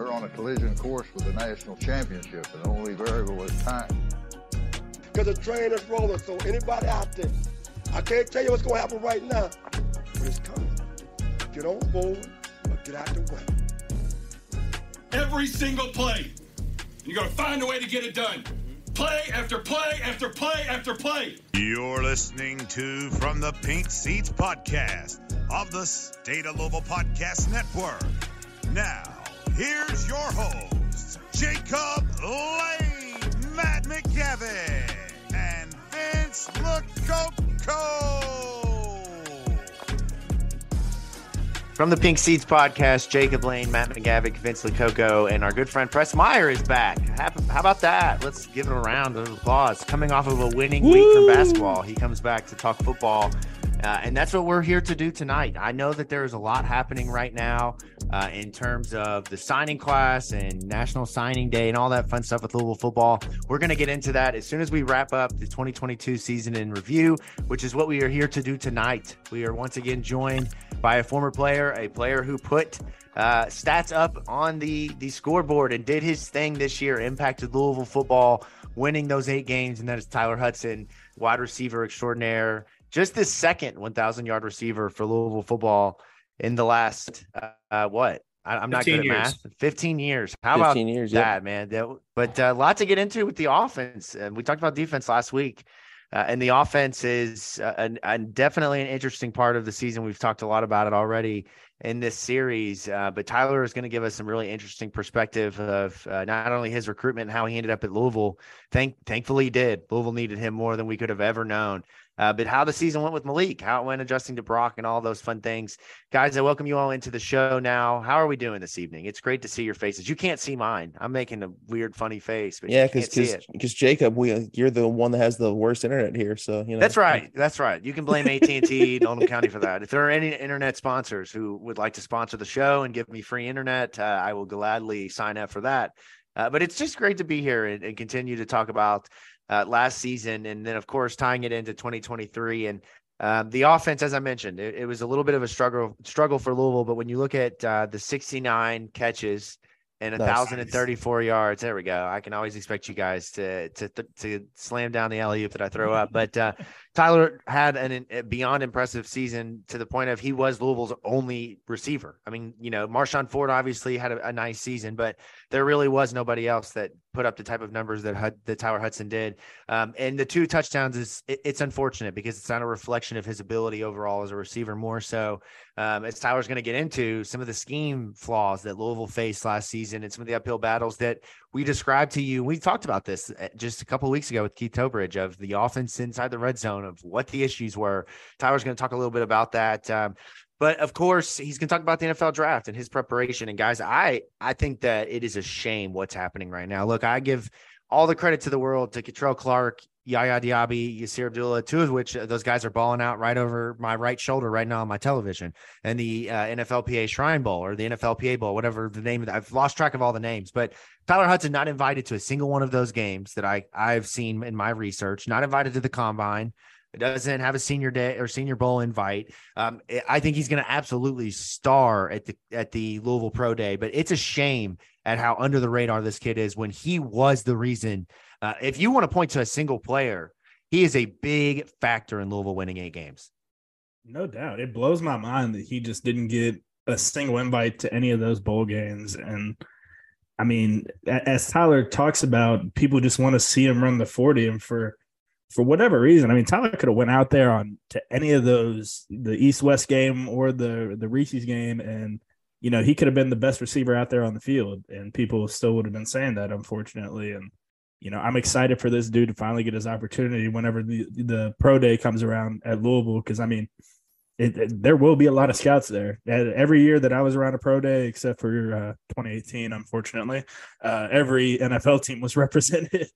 We're on a collision course with the national championship, and the only variable is time. Because the train is rolling, so anybody out there, I can't tell you what's going to happen right now, but it's coming. Get on board or get out the way. Every single play. You got to find a way to get it done. Play after play after play after play. You're listening to From the Pink Seats podcast of the State of Louisville Podcast Network. Now, here's your hosts, Jacob Lane, Matt McGavick, and Vince LeCoco. From the Pink Seats podcast, Jacob Lane, Matt McGavick, Vince LeCoco, and our good friend Press Meyer is back. How, how about that? Let's give him a round of applause. Coming off of a winning Woo! week from basketball, he comes back to talk football. Uh, and that's what we're here to do tonight. I know that there is a lot happening right now uh, in terms of the signing class and National Signing Day and all that fun stuff with Louisville football. We're going to get into that as soon as we wrap up the 2022 season in review, which is what we are here to do tonight. We are once again joined by a former player, a player who put uh, stats up on the the scoreboard and did his thing this year, impacted Louisville football, winning those eight games, and that is Tyler Hudson, wide receiver extraordinaire just the second 1,000 yard receiver for Louisville football in the last uh, uh, what? I, am not good at years. math. 15 years. How 15 about years, that, yeah. man? That, but a uh, lot to get into with the offense. And we talked about defense last week. Uh, and the offense is uh, an, an definitely an interesting part of the season. We've talked a lot about it already in this series. Uh, but Tyler is going to give us some really interesting perspective of uh, not only his recruitment and how he ended up at Louisville. Thank, thankfully, he did. Louisville needed him more than we could have ever known. Uh, but how the season went with Malik, how it went adjusting to Brock, and all those fun things. Guys, I welcome you all into the show now. How are we doing this evening? It's great to see your faces. You can't see mine. I'm making a weird, funny face, but yeah, because because Jacob, we you're the one that has the worst internet here, so you know that's right. That's right. You can blame AT and T, Oldham County for that. If there are any internet sponsors who would like to sponsor the show and give me free internet, uh, I will gladly sign up for that. Uh, but it's just great to be here and, and continue to talk about uh, last season, and then of course tying it into 2023. And um, the offense, as I mentioned, it, it, was a little bit of a struggle struggle for Louisville. But when you look at uh, the 69 catches and a thousand and thirty-four yards. There we go. I can always expect you guys to to to slam down the alley oop that I throw up. But uh, Tyler had an, a beyond impressive season to the point of he was Louisville's only receiver. I mean, you know, Marshon Ford obviously had a, a nice season, but there really was nobody else that put up the type of numbers that that Tyler Hudson did. Um, and the two touchdowns is it, it's unfortunate because it's not a reflection of his ability overall as a receiver, more so um, as Tyler's going to get into some of the scheme flaws that Louisville faced last season and some of the uphill battles that we described to you. We talked about this uh, just a couple weeks ago with Keith Tobridge of the offense inside the red zone of what the issues were. Tyler's going to talk a little bit about that. Um, but of course, he's going to talk about the NFL draft and his preparation. And guys, I I think that it is a shame what's happening right now. Look, I give all the credit to the world to Kei'Trel Clark, Yaya Diaby, Yasir Abdullah, two of which uh, those guys are balling out right over my right shoulder right now on my television. And the uh, NFLPA Shrine Bowl or the NFLPA Bowl, whatever the name of it. I've lost track of all the names, but Tyler Hudson not invited to a single one of those games that I I've seen in my research. Not invited to the combine. Doesn't have a senior day or senior bowl invite. Um, I think he's going to absolutely star at the at the Louisville Pro Day, but it's a shame at how under the radar this kid is when he was the reason uh, if you want to point to a single player, he is a big factor in Louisville winning eight games. No doubt. It blows my mind that he just didn't get a single invite to any of those bowl games. And I mean, as Tyler talks about, people just want to see him run the 40 and for for whatever reason. I mean, Tyler could have went out there on to any of those, the East West game or the the Reese's game, and you know, he could have been the best receiver out there on the field, and people still would have been saying that, unfortunately. And you know, I'm excited for this dude to finally get his opportunity whenever the the pro day comes around at Louisville, because I mean, it, it, there will be a lot of scouts there. Every year that I was around a pro day, except for uh, 2018, unfortunately, uh, every NFL team was represented.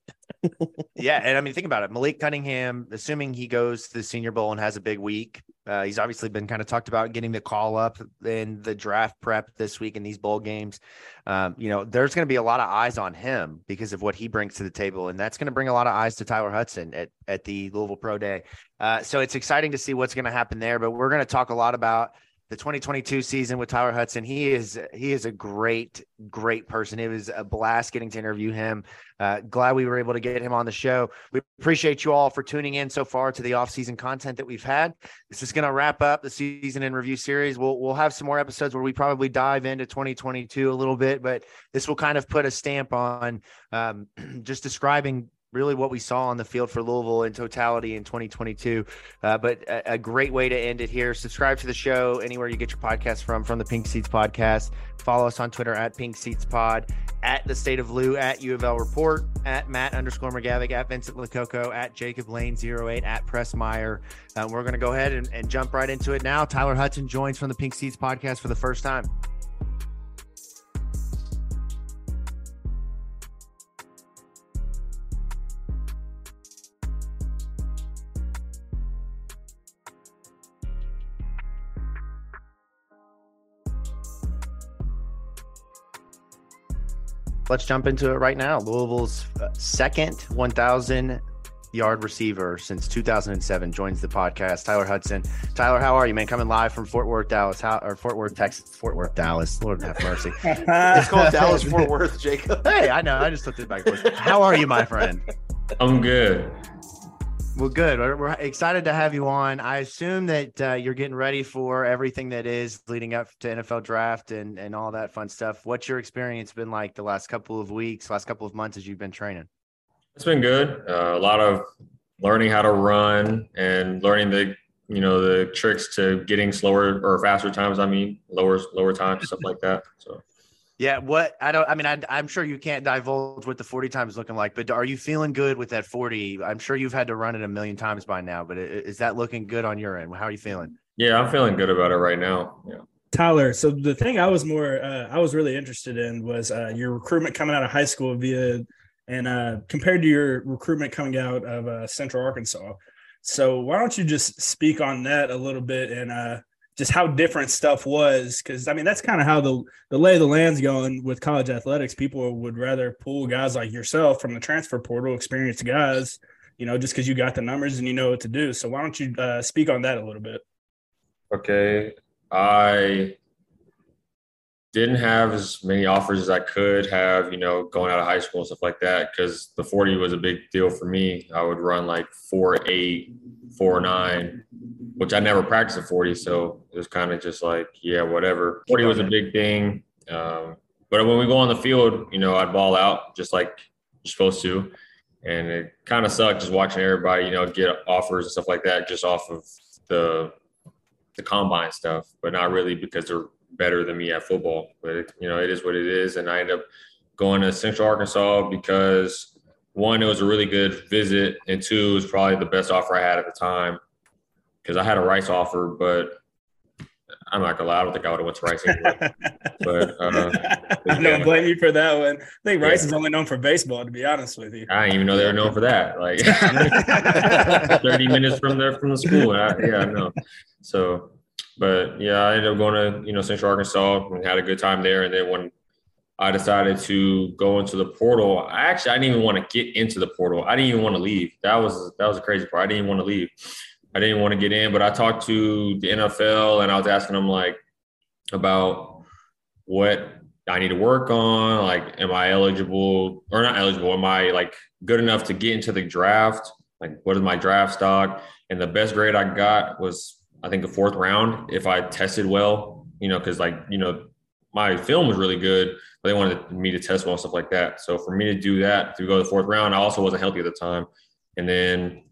Yeah, and I mean, think about it. Malik Cunningham, assuming he goes to the Senior Bowl and has a big week, uh, he's obviously been kind of talked about getting the call up in the draft prep this week in these bowl games. Um, you know, there's going to be a lot of eyes on him because of what he brings to the table, and that's going to bring a lot of eyes to Tyler Hudson at at the Louisville Pro Day. Uh, so it's exciting to see what's going to happen there. But we're going to talk a lot about the 2022 season with Tyler Hudson. He is he is a great great person. It was a blast getting to interview him. Uh, glad we were able to get him on the show. We appreciate you all for tuning in so far to the off-season content that we've had. This is going to wrap up the season in review series. We'll we'll have some more episodes where we probably dive into 2022 a little bit, but this will kind of put a stamp on um, just describing really what we saw on the field for Louisville in totality in 2022. Uh, but a, a, great way to end it here. Subscribe to the show anywhere you get your podcast from, from the Pink Seats Podcast. Follow us on Twitter at Pink Seats Pod, at the State of Lou, at U of L Report, at Matt underscore McGavick, at Vincent Lococo, at Jacob Lane 08, at Press Meyer. Uh, we're going to go ahead and, and jump right into it now. Tyler Hudson joins from the Pink Seats Podcast for the first time. Let's jump into it right now. Louisville's uh, second 1,000 yard receiver since 2007 joins the podcast. Tyler Hudson. Tyler, how are you, man? Coming live from Fort Worth, Dallas, how, or Fort Worth, Texas. Fort Worth, Dallas. Lord have mercy. it's called Dallas Fort Worth, Jacob. Hey, I know. I just looked it back. How are you, my friend? I'm good. Well, good. We're, excited to have you on. I assume that uh, you're getting ready for everything that is leading up to NFL draft and and all that fun stuff. What's your experience been like the last couple of weeks, last couple of months as you've been training? It's been good. Uh, a lot of learning how to run and learning the you know the tricks to getting slower or faster times. I mean, lower lower times, stuff like that. So yeah, what I don't. I mean, I, am sure you can't divulge what the 40 times looking like, but are you feeling good with that 40? I'm sure you've had to run it a million times by now, but is that looking good on your end? How are you feeling? Yeah, I'm feeling good about it right now. Yeah. Tyler, so the thing I was more, uh, I was really interested in was uh, your recruitment coming out of high school via, and uh, compared to your recruitment coming out of uh, Central Arkansas. So why don't you just speak on that a little bit and uh, just how different stuff was because I mean that's kind of how the the lay of the land's going with college athletics. People would rather pull guys like yourself from the transfer portal, experienced guys, you know, just because you got the numbers and you know what to do. So why don't you uh, speak on that a little bit? Okay, I didn't have as many offers as I could have, you know, going out of high school and stuff like that because the 40 was a big deal for me. I would run like four eight, four nine, which I never practiced at 40. So it was kind of just like, yeah, whatever. 40 was a big thing. Um, but when we go on the field, you know, I'd ball out just like you're supposed to. And it kind of sucked just watching everybody, you know, get offers and stuff like that just off of the the combine stuff, but not really because they're better than me at football. But it, you know, it is what it is. And I ended up going to Central Arkansas because one, it was a really good visit, and two, it was probably the best offer I had at the time because I had a Rice offer, but I'm not gonna lie, I don't think I would have went to Rice anyway. but uh, I don't blame you for that one. I think Rice yeah. is only known for baseball, to be honest with you. I didn't even know they were known for that. Like 30 minutes from there from the school. I, yeah, I know. So, but yeah, I ended up going to you know Central Arkansas and had a good time there. And then when I decided to go into the portal, I actually I didn't even want to get into the portal. I didn't even want to leave. That was that was a crazy part. I didn't even want to leave. I didn't want to get in, but I talked to the NFL and I was asking them like about what I need to work on. Like, am I eligible or not eligible? Am I like good enough to get into the draft? Like, what is my draft stock? And the best grade I got was I think the fourth round if I tested well, you know, because like you know my film was really good, but they wanted me to test well and stuff like that. So for me to do that to go to the fourth round, I also wasn't healthy at the time, and then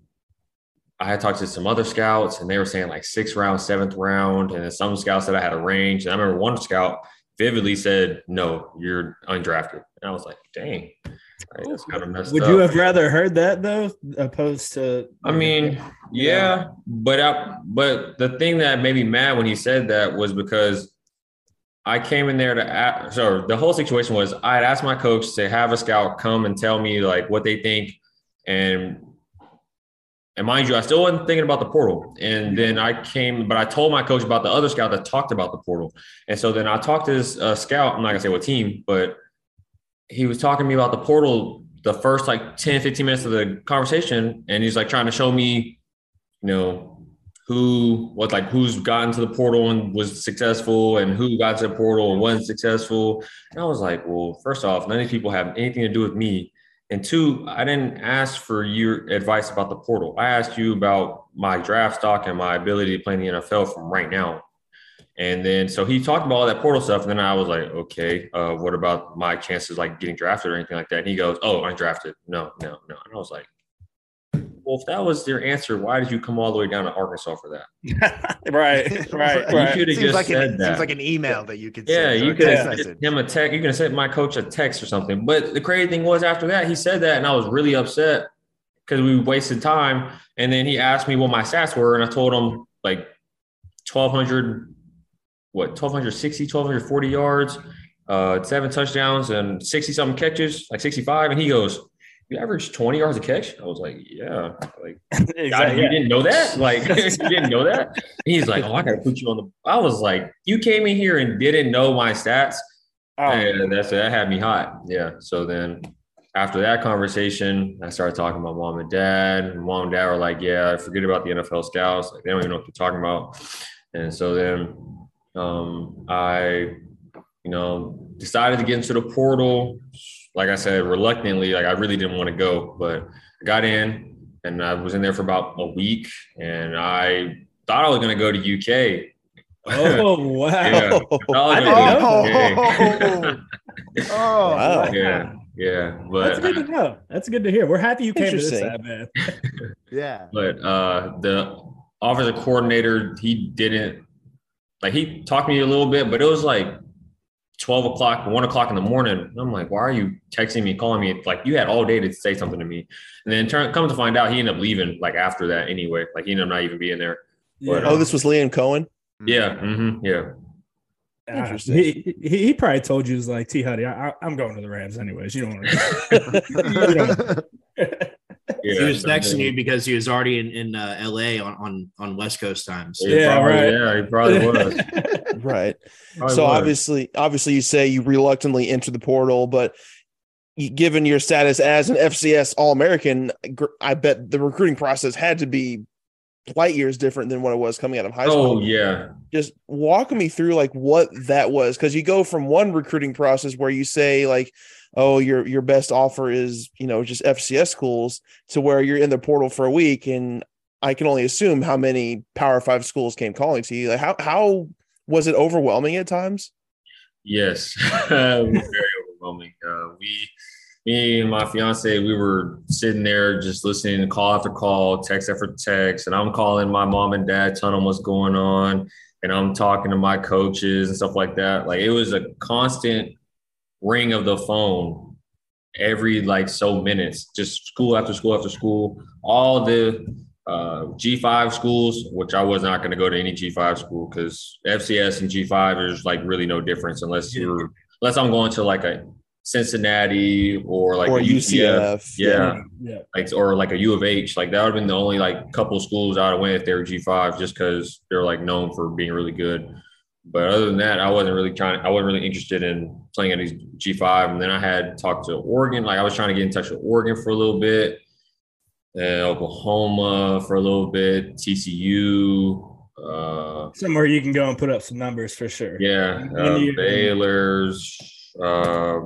I had talked to some other scouts and they were saying like sixth round, seventh round. And then some scouts said I had a range. And I remember one scout vividly said, No, you're undrafted. And I was like, dang. Right, that's kind of messed Would up. you have rather heard that though, opposed to? I mean, yeah, but I, but the thing that made me mad when he said that was because I came in there to ask, so the whole situation was I had asked my coach to have a scout come and tell me like what they think and and mind you, I still wasn't thinking about the portal. And then I came, but I told my coach about the other scout that talked about the portal. And so then I talked to this uh, scout. I'm not gonna say what team, but he was talking to me about the portal the first like 10, 15 minutes of the conversation. And he's like trying to show me, you know, who, what, like who's gotten to the portal and was successful and who got to the portal and wasn't successful. And I was like, well, first off, none of these people have anything to do with me. And two, I didn't ask for your advice about the portal. I asked you about my draft stock and my ability to play in the NFL from right now. And then so he talked about all that portal stuff. And then I was like, okay, uh, what about my chances like getting drafted or anything like that? And he goes, Oh, I'm drafted. No, no, no. And I was like, well, if that was your answer, why did you come all the way down to Arkansas for that? right, right, You should have Seems just like said an, that. seems like an email that you could Yeah, send you could have sent him a text. You could have sent my coach a text or something. But the crazy thing was, after that, he said that, and I was really upset because we wasted time. And then he asked me what my stats were, and I told him like twelve hundred, what 1260, 1240 yards, uh, seven touchdowns, and sixty something catches, like sixty five. And he goes, "You average twenty yards a catch." I was like, "Yeah." Like God, you didn't know that? Like you didn't know that? And he's like, Oh, I gotta put you on the I was like, you came in here and didn't know my stats. Oh. And that's that had me hot. Yeah. So then after that conversation, I started talking to my mom and dad. And mom and dad were like, Yeah, forget about the NFL scouts. Like they don't even know what they're talking about. And so then um I, you know, decided to get into the portal. Like I said, reluctantly, like I really didn't want to go, but I got in and I was in there for about a week and I thought I was going to go to UK. Oh wow! Yeah. I didn't know that. Oh, Wow. yeah, yeah, but That's good to know. That's good to hear. We're happy you came to this Interesting. side, man. yeah. but uh, the offensive coordinator he didn't like he talked to me a little bit, but it was like twelve o'clock, one o'clock in the morning. And I'm like, why are you texting me, calling me? Like you had all day to say something to me, and then turn come to find out he ended up leaving like after that anyway. Like he ended up not even being there. But, Oh, um, this was Liam Coen. yeah, hmm yeah. Uh, he, he he probably told you, "He was like T. Huddy, I, I, I'm going to the Rams anyways. You don't want to." Yeah, he was so texting then- you because he was already in, in uh, LA on, on, on West Coast times. He Yeah, probably- right. Yeah, he probably was. Right. Probably so was. obviously, obviously, you say you reluctantly enter the portal, but you- given your status as an FCS All American, I bet the recruiting process had to be light years different than what it was coming out of high school. Oh yeah, Just walk me through like what that was, because you go from one recruiting process where you say like, "Oh, your your best offer is you know just FCS schools," to where you're in the portal for a week, and I can only assume how many Power Five schools came calling to you. Like how how was it overwhelming at times? Yes, very overwhelming. Uh, we, me and my fiance, we were sitting there just listening to call after call, text after text, and I'm calling my mom and dad, telling them what's going on, and I'm talking to my coaches and stuff like that. Like it was a constant ring of the phone every like so minutes, just school after school after school. All the uh, G5 schools, which I was not going to go to any G5 school because FCS and G5 there's like really no difference unless you're unless I'm going to like a Cincinnati or like Or a UCF, yeah, yeah. Yeah. like or like a U of H, like that would have been the only like couple schools I would have went if they were G5 just because they're like known for being really good. But other than that, I wasn't really trying. I wasn't really interested in playing at these G5. And then I had talked to Oregon. Like I was trying to get in touch with Oregon for a little bit, uh, Oklahoma for a little bit, TCU. Uh, Somewhere you can go and put up some numbers for sure. yeah, uh, you- Baylor's, uh,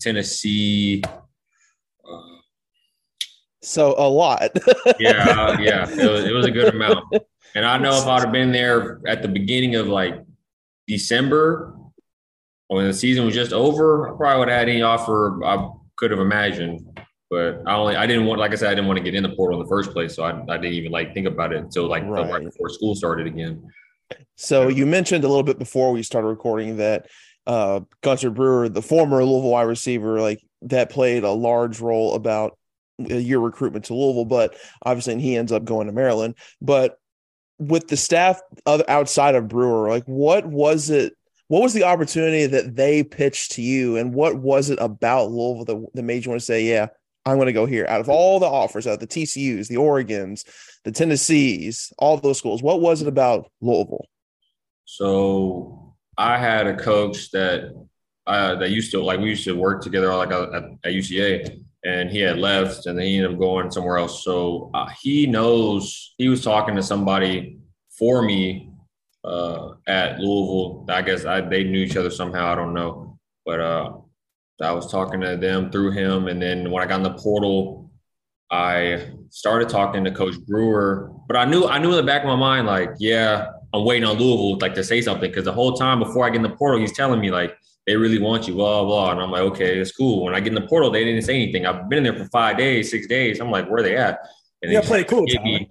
Tennessee. So a lot. Yeah, yeah, it was, it was a good amount. And I know if I'd have been there at the beginning of like December, when the season was just over, I probably would have had any offer I could have imagined. But I only I didn't want, like I said, I didn't want to get in the portal in the first place, so I, I didn't even like think about it until like right. right before school started again. So you mentioned a little bit before we started recording that uh, Gunter Brewer, the former Louisville wide receiver, like that played a large role about your recruitment to Louisville, but obviously he ends up going to Maryland. But with the staff outside of Brewer, like what was it? What was the opportunity that they pitched to you, and what was it about Louisville that, that made you want to say, "Yeah, I'm going to go here"? Out of all the offers, out of the TCU's, the Oregon's, the Tennessees, all those schools, what was it about Louisville? So I had a coach that uh, that used to like we used to work together like uh, at, at UCA, and he had left and then he ended up going somewhere else. So uh, he knows he was talking to somebody for me uh, at Louisville. I guess I, they knew each other somehow. I don't know, but uh, I was talking to them through him. And then when I got in the portal, I started talking to Coach Brewer. But I knew I knew in the back of my mind, like, yeah, I'm waiting on Louisville like to say something because the whole time before I get in the portal, he's telling me like they really want you, blah, blah. And I'm like, okay, it's cool. When I get in the portal, they didn't say anything. I've been in there for five days, six days. I'm like, where are they at? And yeah, play cool. Me,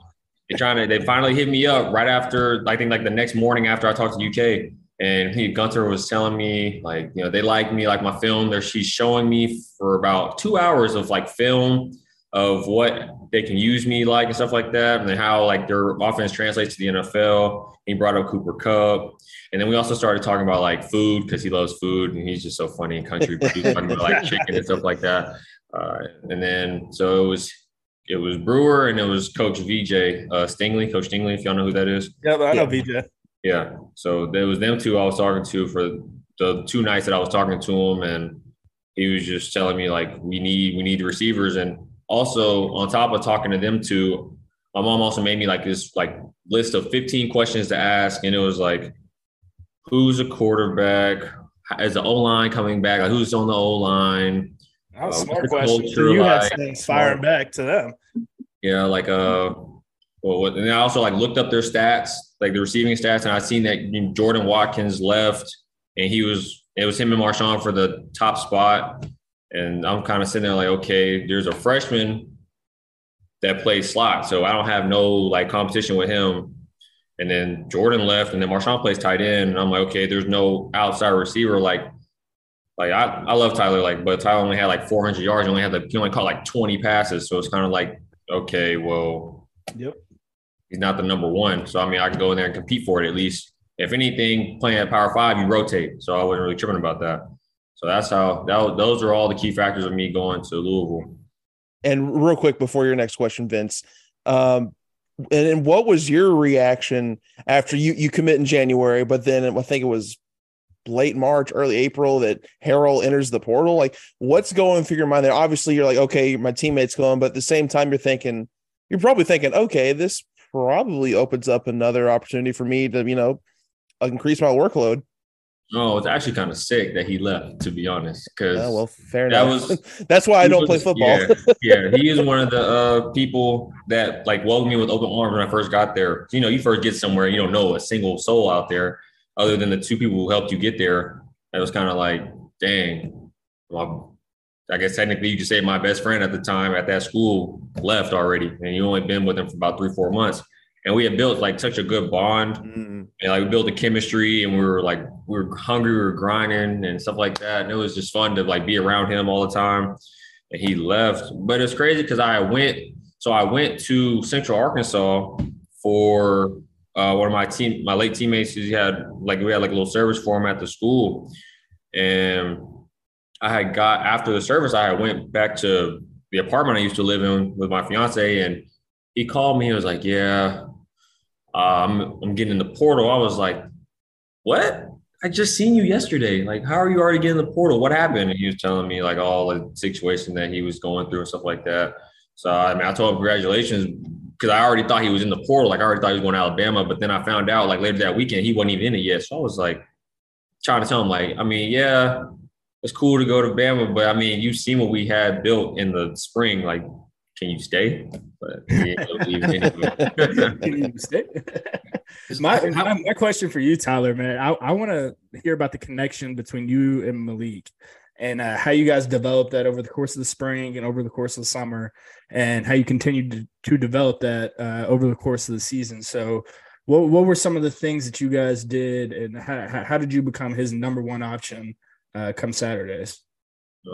they're trying to, they finally hit me up right after, I think like the next morning after I talked to UK. And he, Gunter was telling me, like, you know, they like me, like my film. There, she's showing me for about two hours of like film of what they can use me like and stuff like that, and then how like their offense translates to the NFL. He brought up Cooper Kupp, and then we also started talking about like food because he loves food and he's just so funny and country, talking about like chicken and stuff like that. Uh, and then so it was it was Brewer and it was Coach VJ uh, Stingley, Coach Stingley, if y'all know who that is. Yeah, I know VJ. Yeah, so there was them two I was talking to for the two nights that I was talking to him, and he was just telling me like we need we need receivers and also on top of talking to them too, my mom also made me like this like list of 15 questions to ask. And it was like, who's a quarterback? Is the O line coming back? Like who's on the O line? That was uh, smart question. You like? had things firing back to them. Yeah, like uh well, and I also like looked up their stats, like the receiving stats, and I seen that Jordan Watkins left, and he was it was him and Marshon for the top spot. And I'm kind of sitting there like, okay, there's a freshman that plays slot. So I don't have no like competition with him. And then Jordan left, and then Marshon plays tight end. And I'm like, okay, there's no outside receiver. Like, like I, I love Tyler, like, but Tyler only had like 400 yards. He only had the he only caught like 20 passes. So it's kind of like, okay, well, yep, he's not the number one. So I mean, I can go in there and compete for it at least. If anything, playing at Power Five, you rotate. So I wasn't really tripping about that. So that's how that, those are all the key factors of me going to Louisville. And real quick before your next question, Vince, um, and, and what was your reaction after you you commit in January, but then I think it was late March, early April that Harrell enters the portal? Like, what's going through your mind there? Obviously, you're like, okay, my teammate's going, but at the same time, you're thinking, you're probably thinking, okay, this probably opens up another opportunity for me to, you know, increase my workload. Oh, it's actually kind of sick that he left, to be honest. Because oh, well, fair that enough. Was, That's why I don't was, play football. Yeah, yeah, he is one of the uh, people that like welcomed me with open arms when I first got there. You know, you first get somewhere, you don't know a single soul out there other than the two people who helped you get there. It was kind of like, dang, well, I guess technically you could say my best friend at the time at that school left already, and you only been with him for about three, four months and we had built like such a good bond. Mm-hmm. and like we built a chemistry and we were like we were hungry we were grinding and stuff like that. And it was just fun to like be around him all the time. And he left. But it's crazy because i went so i went to central arkansas for uh, one of my team my late teammates he had like we had like a little service for him at the school. And i had got after the service i went back to the apartment i used to live in with my fiance and he called me. He was like, "Yeah, um, I'm getting in the portal. I was like, what? I just seen you yesterday. Like, how are you already getting the portal? What happened? And he was telling me like all the situation that he was going through and stuff like that. So I mean, I told him congratulations because I already thought he was in the portal. Like I already thought he was going to Alabama, but then I found out like later that weekend he wasn't even in it yet. So I was like trying to tell him like, I mean, yeah, it's cool to go to Bama, but I mean, you've seen what we had built in the spring. Like, can you stay? But he ain't gonna believe it anyway. Can you stay? my, my my question for you, Tyler, man, I, I want to hear about the connection between you and Malik and uh, how you guys developed that over the course of the spring and over the course of the summer, and how you continued to, to develop that uh, over the course of the season. So, what what were some of the things that you guys did, and how how did you become his number one option uh, come Saturdays?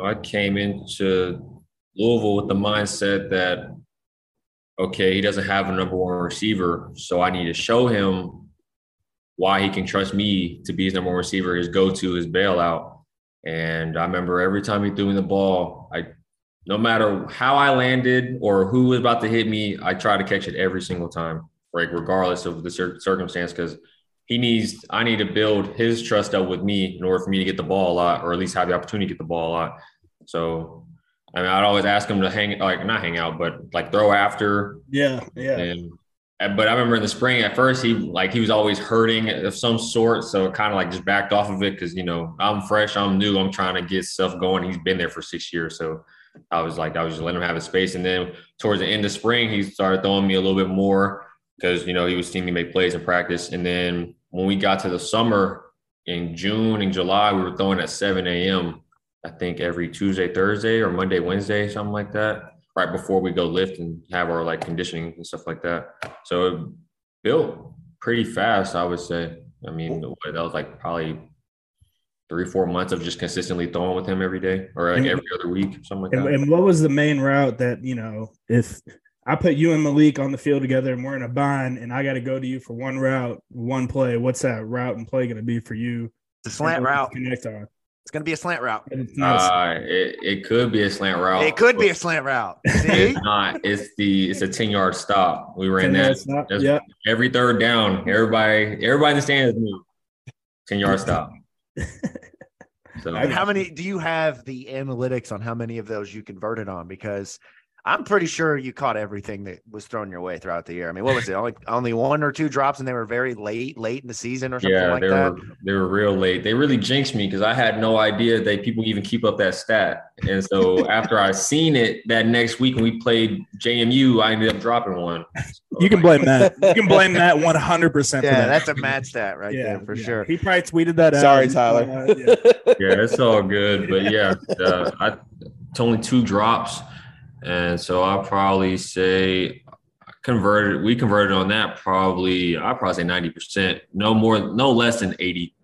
I came into Louisville with the mindset that okay, he doesn't have a number one receiver, so I need to show him why he can trust me to be his number one receiver, his go-to, his bailout. And I remember every time he threw me the ball, I no matter how I landed or who was about to hit me, I try to catch it every single time, like regardless of the cir- circumstance, because he needs I need to build his trust up with me in order for me to get the ball a lot, or at least have the opportunity to get the ball a lot. So I mean, I'd always ask him to hang, like not hang out, but like throw after. Yeah, yeah. And but I remember in the spring at first he like he was always hurting of some sort, so it kind of like just backed off of it because you know I'm fresh, I'm new, I'm trying to get stuff going. He's been there for six years, so I was like I was just letting him have his space. And then towards the end of spring, he started throwing me a little bit more because you know he was seeing me make plays in practice. And then when we got to the summer in June and July, we were throwing at 7 a.m. I think every Tuesday, Thursday, or Monday, Wednesday, something like that, right before we go lift and have our like conditioning and stuff like that. So it built pretty fast, I would say. I mean, that was like probably three, four months of just consistently throwing with him every day or like every other week, something like And, that. and what was the main route that you know if I put you and Malik on the field together and we're in a bind and I got to go to you for one route, one play, what's that route and play going to be for you? It's a slant route. Connect on. It's going to be a slant route. Uh, it, it could be a slant route. It could be a slant route. See? It's not. It's the it's a ten yard stop. We ran that. stop, yep. Every third down, everybody everybody in the stands move. Ten yard stop. So And how many do you have the analytics on how many of those you converted on? Because I'm pretty sure you caught everything that was thrown your way throughout the year. I mean, what was it? Only only one or two drops, and they were very late, late in the season or something yeah, like they that. were they were real late. They really jinxed me because I had no idea that people even keep up that stat. And so after I seen it that next week when we played JMU, I ended up dropping one. You can blame that. You can blame that one hundred percent. Yeah, that's a mad stat right Yeah, there for yeah. sure. He probably tweeted that out. Sorry, Tyler. Uh, yeah. yeah, it's all good. But yeah, uh, I, it's only two drops, and so I'll probably say converted. We converted on that probably. I probably say ninety percent. No more, no less than eighty,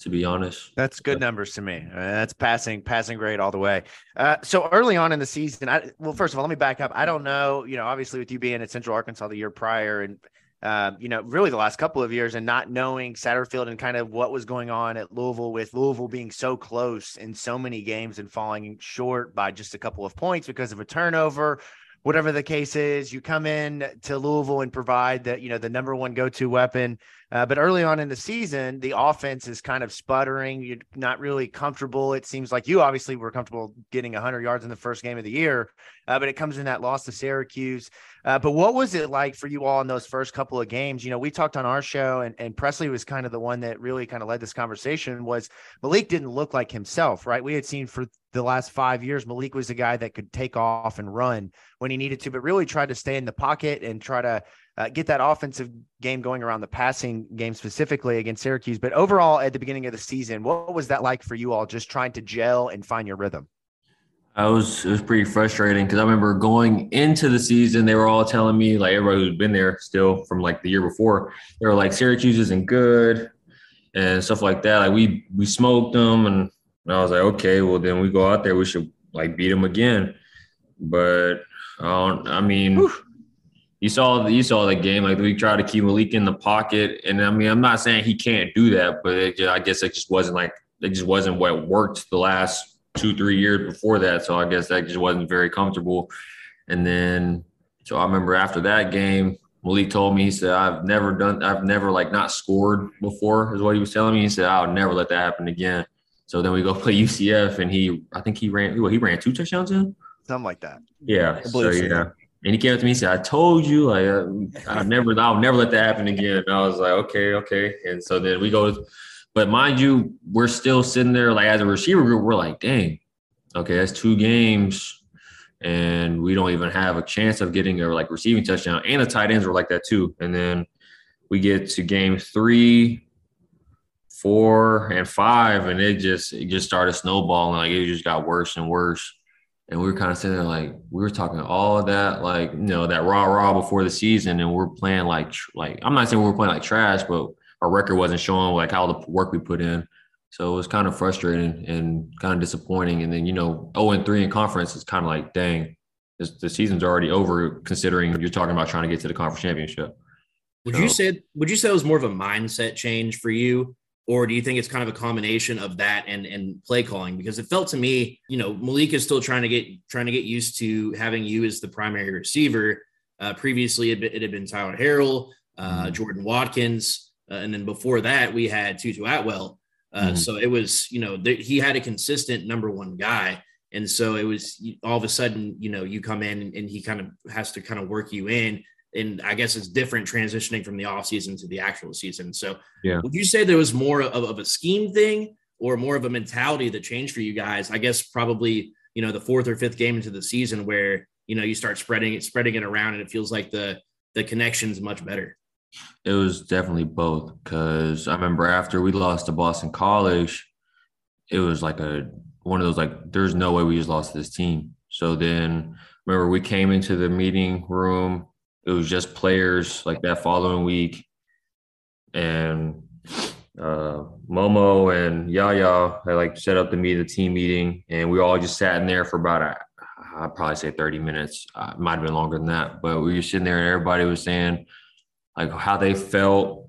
to be honest. That's good numbers to me. Uh, that's passing passing grade all the way. Uh, so early on in the season, I well, first of all, let me back up. I don't know, you know, obviously with you being at Central Arkansas the year prior, and um, you know, really the last couple of years, and not knowing Satterfield and kind of what was going on at Louisville, with Louisville being so close in so many games and falling short by just a couple of points because of a turnover. Whatever the case is, you come in to Louisville and provide that you know the number one go-to weapon. Uh, but early on in the season, the offense is kind of sputtering. You're not really comfortable. It seems like you obviously were comfortable getting 100 yards in the first game of the year, uh, but it comes in that loss to Syracuse. Uh, but what was it like for you all in those first couple of games? You know, we talked on our show, and, and Presley was kind of the one that really kind of led this conversation. Was Malik didn't look like himself, right? We had seen for the last five years, Malik was a guy that could take off and run when he needed to, but really tried to stay in the pocket and try to uh, get that offensive game going around the passing game specifically against Syracuse. But overall, at the beginning of the season, what was that like for you all just trying to gel and find your rhythm? I was it was pretty frustrating because I remember going into the season, they were all telling me, like everybody who's been there still from like the year before, they were like Syracuse isn't good and stuff like that. Like we we smoked them, and I was like, okay, well then we go out there, we should like beat them again. But I don't. I mean, you saw the, you saw the game. Like we tried to keep Malik in the pocket, and I mean, I'm not saying he can't do that, but it, I guess it just wasn't like it just wasn't what worked the last two three years before that. So I guess that just wasn't very comfortable. And then, so I remember after that game, Malik told me he said, "I've never done, I've never like not scored before," is what he was telling me. He said, "I'll never let that happen again." So then we go play UCF, and he, I think he ran, well, he ran two touchdowns in. Something like that. Yeah. So. yeah. And he came up to me and said, I told you, like, uh, I'll never, I'll never let that happen again. And I was like, okay, okay. And so then we go, but mind you, we're still sitting there, like, as a receiver group, we're like, dang, okay, that's two games. and we don't even have a chance of getting a like receiving touchdown. And the tight ends were like that too. And then we get to game three, four, and five, and it just it just started snowballing. Like it just got worse and worse. And we were kind of sitting there like we were talking all of that, like you know, that raw raw before the season, and we're playing like like I'm not saying we we're playing like trash, but our record wasn't showing like how the work we put in. So it was kind of frustrating and kind of disappointing. And then, you know, 0 and 3 in conference is kind of like, dang, this, the season's already over considering you're talking about trying to get to the conference championship. Would so, you say would you say it was more of a mindset change for you? Or do you think it's kind of a combination of that and and play calling? Because it felt to me, you know, Malik is still trying to get trying to get used to having you as the primary receiver. Uh, previously, it, it, had been Tyler Harrell, uh, mm-hmm. Jordan Watkins, uh, and then before that, we had Tutu Atwell. Uh, mm-hmm. So it was, you know, th- he had a consistent number one guy. And so it was all of a sudden, you know, you come in and, and he kind of has to kind of work you in. And I guess it's different transitioning from the off season to the actual season. So yeah. would you say there was more of, of a scheme thing or more of a mentality that changed for you guys? I guess probably, you know, the fourth or fifth game into the season where, you know, you start spreading it, spreading it around and it feels like the, the connection's much better. It was definitely both because I remember after we lost to Boston College, it was like a one of those like there's no way we just lost this team. So then remember we came into the meeting room, it was just players like that following week, and uh, Momo and Yaya had like set up the meet the team meeting, and we all just sat in there for about a, I'd probably say 30 minutes. Uh, might have been longer than that, but we were sitting there and everybody was saying like how they felt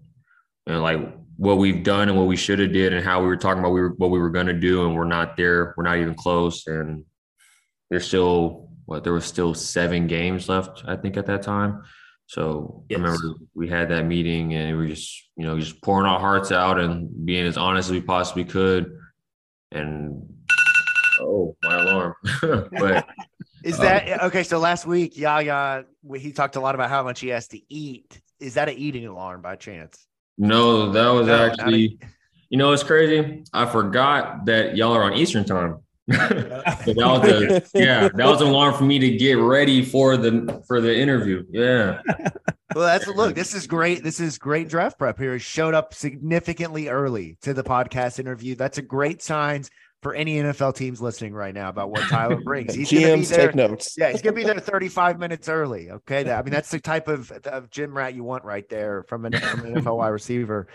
and like what we've done and what we should have did and how we were talking about we were, what we were going to do and we're not there we're not even close and there's still what there was still seven games left i think at that time so yes. i remember we had that meeting and we were just you know just pouring our hearts out and being as honest as we possibly could and oh my alarm but is that um, okay so last week yaya he talked a lot about how much he has to eat is that an eating alarm by chance? No, that was no, actually. You know, it's crazy. I forgot that y'all are on Eastern time. That was a, yeah, that was an alarm for me to get ready for the for the interview. Yeah. Well, that's look. This is great. This is great draft prep here. Showed up significantly early to the podcast interview. That's a great signs for any NFL teams listening right now about what Tyler brings. He's GMs be there, take notes. Yeah, he's gonna be there 35 minutes early. Okay, I mean that's the type of, of gym rat you want right there from an, from an NFL wide receiver.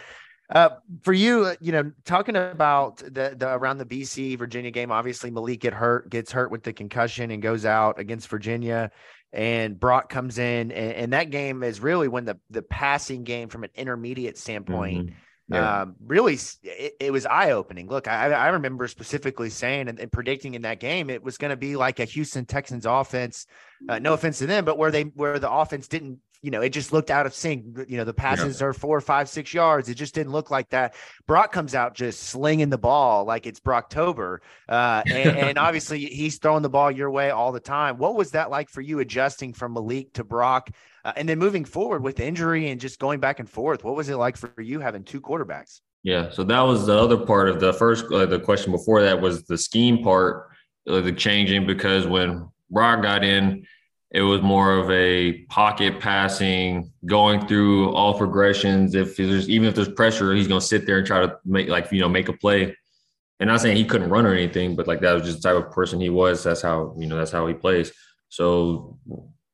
Uh, for you, you know, talking about the, the around the BC Virginia game, obviously Malik get hurt, gets hurt with the concussion, and goes out against Virginia. And Brock comes in, and, and that game is really when the the passing game from an intermediate standpoint. Mm-hmm yeah. Um, really, it, it was eye opening. Look, I, I remember specifically saying and, and predicting in that game it was going to be like a Houston Texans offense. Uh, no offense to them, but where they where the offense didn't you know, it just looked out of sync. You know, the passes yeah. are four, five, six yards. It just didn't look like that. Brock comes out just slinging the ball like it's Brocktober. Uh, and, and, obviously he's throwing the ball your way all the time. What was that like for you adjusting from Malik to Brock? Uh, and then moving forward with injury and just going back and forth, what was it like for you having two quarterbacks? Yeah, so that was the other part of the first. Uh, the question before that was the scheme part, uh, the changing because when Brock got in, it was more of a pocket passing, going through all progressions. If there's even if there's pressure, he's gonna sit there and try to make like you know make a play. And not saying he couldn't run or anything, but like that was just the type of person he was. That's how you know that's how he plays. So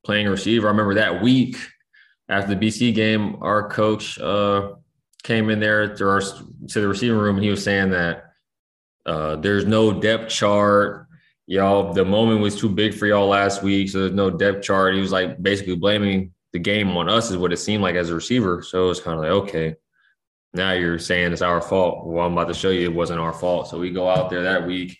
playing receiver. I remember that week after the BC game, our coach uh, came in there to our to the receiving room and he was saying that uh, there's no depth chart. Y'all, the moment was too big for y'all last week, so there's no depth chart. He was like basically blaming the game on us, is what it seemed like as a receiver. So it was kind of like, okay, now you're saying it's our fault. Well, I'm about to show you it wasn't our fault. So we go out there that week,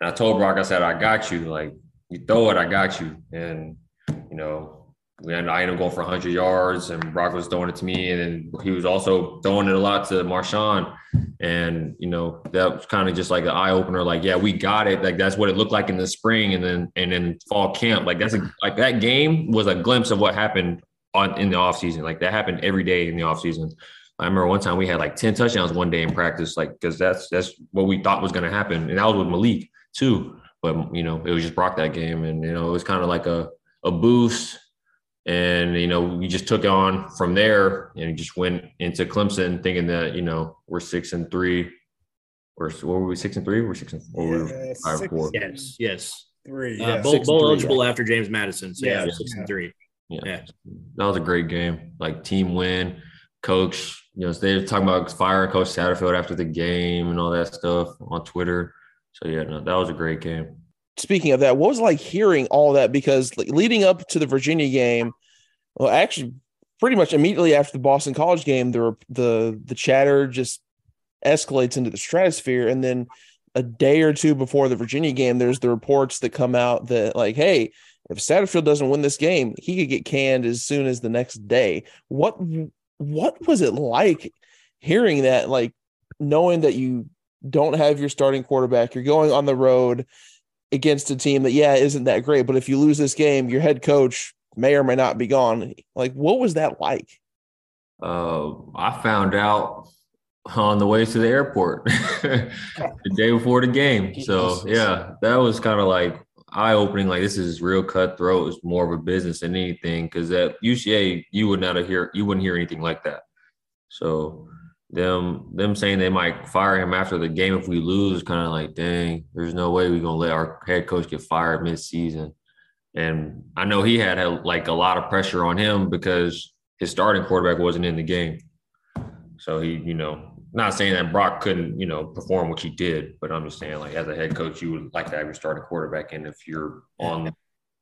and I told Brock, I said, I got you. Like you throw it, I got you. And you know, ended, I ended up going for 100 yards, and Brock was throwing it to me, and then he was also throwing it a lot to Marshon, and you know that was kind of just like an eye opener. Like, yeah, we got it. Like that's what it looked like in the spring, and then and then fall camp. Like that's a, like that game was a glimpse of what happened on in the off season. Like that happened every day in the off season. I remember one time we had like 10 touchdowns one day in practice, like because that's that's what we thought was going to happen, and that was with Malik too. but you know, it was just Brock that game, and you know, it was kind of like a a boost. And you know, we just took on from there, and just went into Clemson thinking that you know we're six and three. We're what were we six and three? We're six and four. Yeah, we're five six- four. Yes, yes. Three. Uh, Yeah. bowl, six and bowl three, eligible after James Madison. So yeah, Yeah. six and three. Yeah. Yeah. That was a great game. Like team win, coach. You know, they were talking about firing Coach Satterfield after the game and all that stuff on Twitter. So yeah, no, that was a great game. Speaking of that, what was like hearing all that? Because leading up to the Virginia game, well, actually, pretty much immediately after the Boston College game, the the the chatter just escalates into the stratosphere, and then a day or two before the Virginia game, there's the reports that come out that like, hey, if Satterfield doesn't win this game, he could get canned as soon as the next day. What what was it like hearing that? Like knowing that you don't have your starting quarterback, you're going on the road against a team that yeah isn't that great, but if you lose this game, your head coach may or may not be gone. Like, what was that like? Uh, I found out on the way to the airport the day before the game. So yeah, that was kind of like eye opening. Like this is real cutthroat. It's more of a business than anything. Because at UCA, you would not hear you wouldn't hear anything like that. So them them saying they might fire him after the game if we lose is kind of like, dang, there's no way we're gonna let our head coach get fired mid-season. And I know he had, like a lot of pressure on him because his starting quarterback wasn't in the game. So he, you know, not saying that Brock couldn't, you know, perform what he did, but I'm just saying, like, as a head coach, you would like to have your starting quarterback in if you're on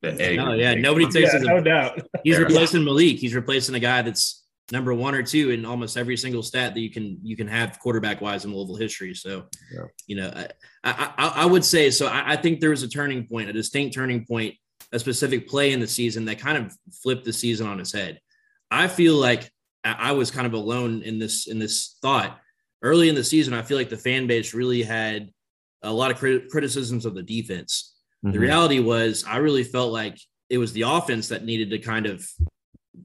the edge. No, yeah, nobody takes Yeah, it. no doubt. He's replacing Malik. He's replacing a guy that's number one or two in almost every single stat that you can you can have quarterback wise in Louisville history. So, Yeah. you know, I, I I would say so. I, I think there was a turning point, a distinct turning point, a specific play in the season that kind of flipped the season on its head. I feel like I was kind of alone in this in this thought early in the season. I feel like the fan base really had a lot of crit- criticisms of the defense. The Mhm. reality was, I really felt like it was the offense that needed to kind of,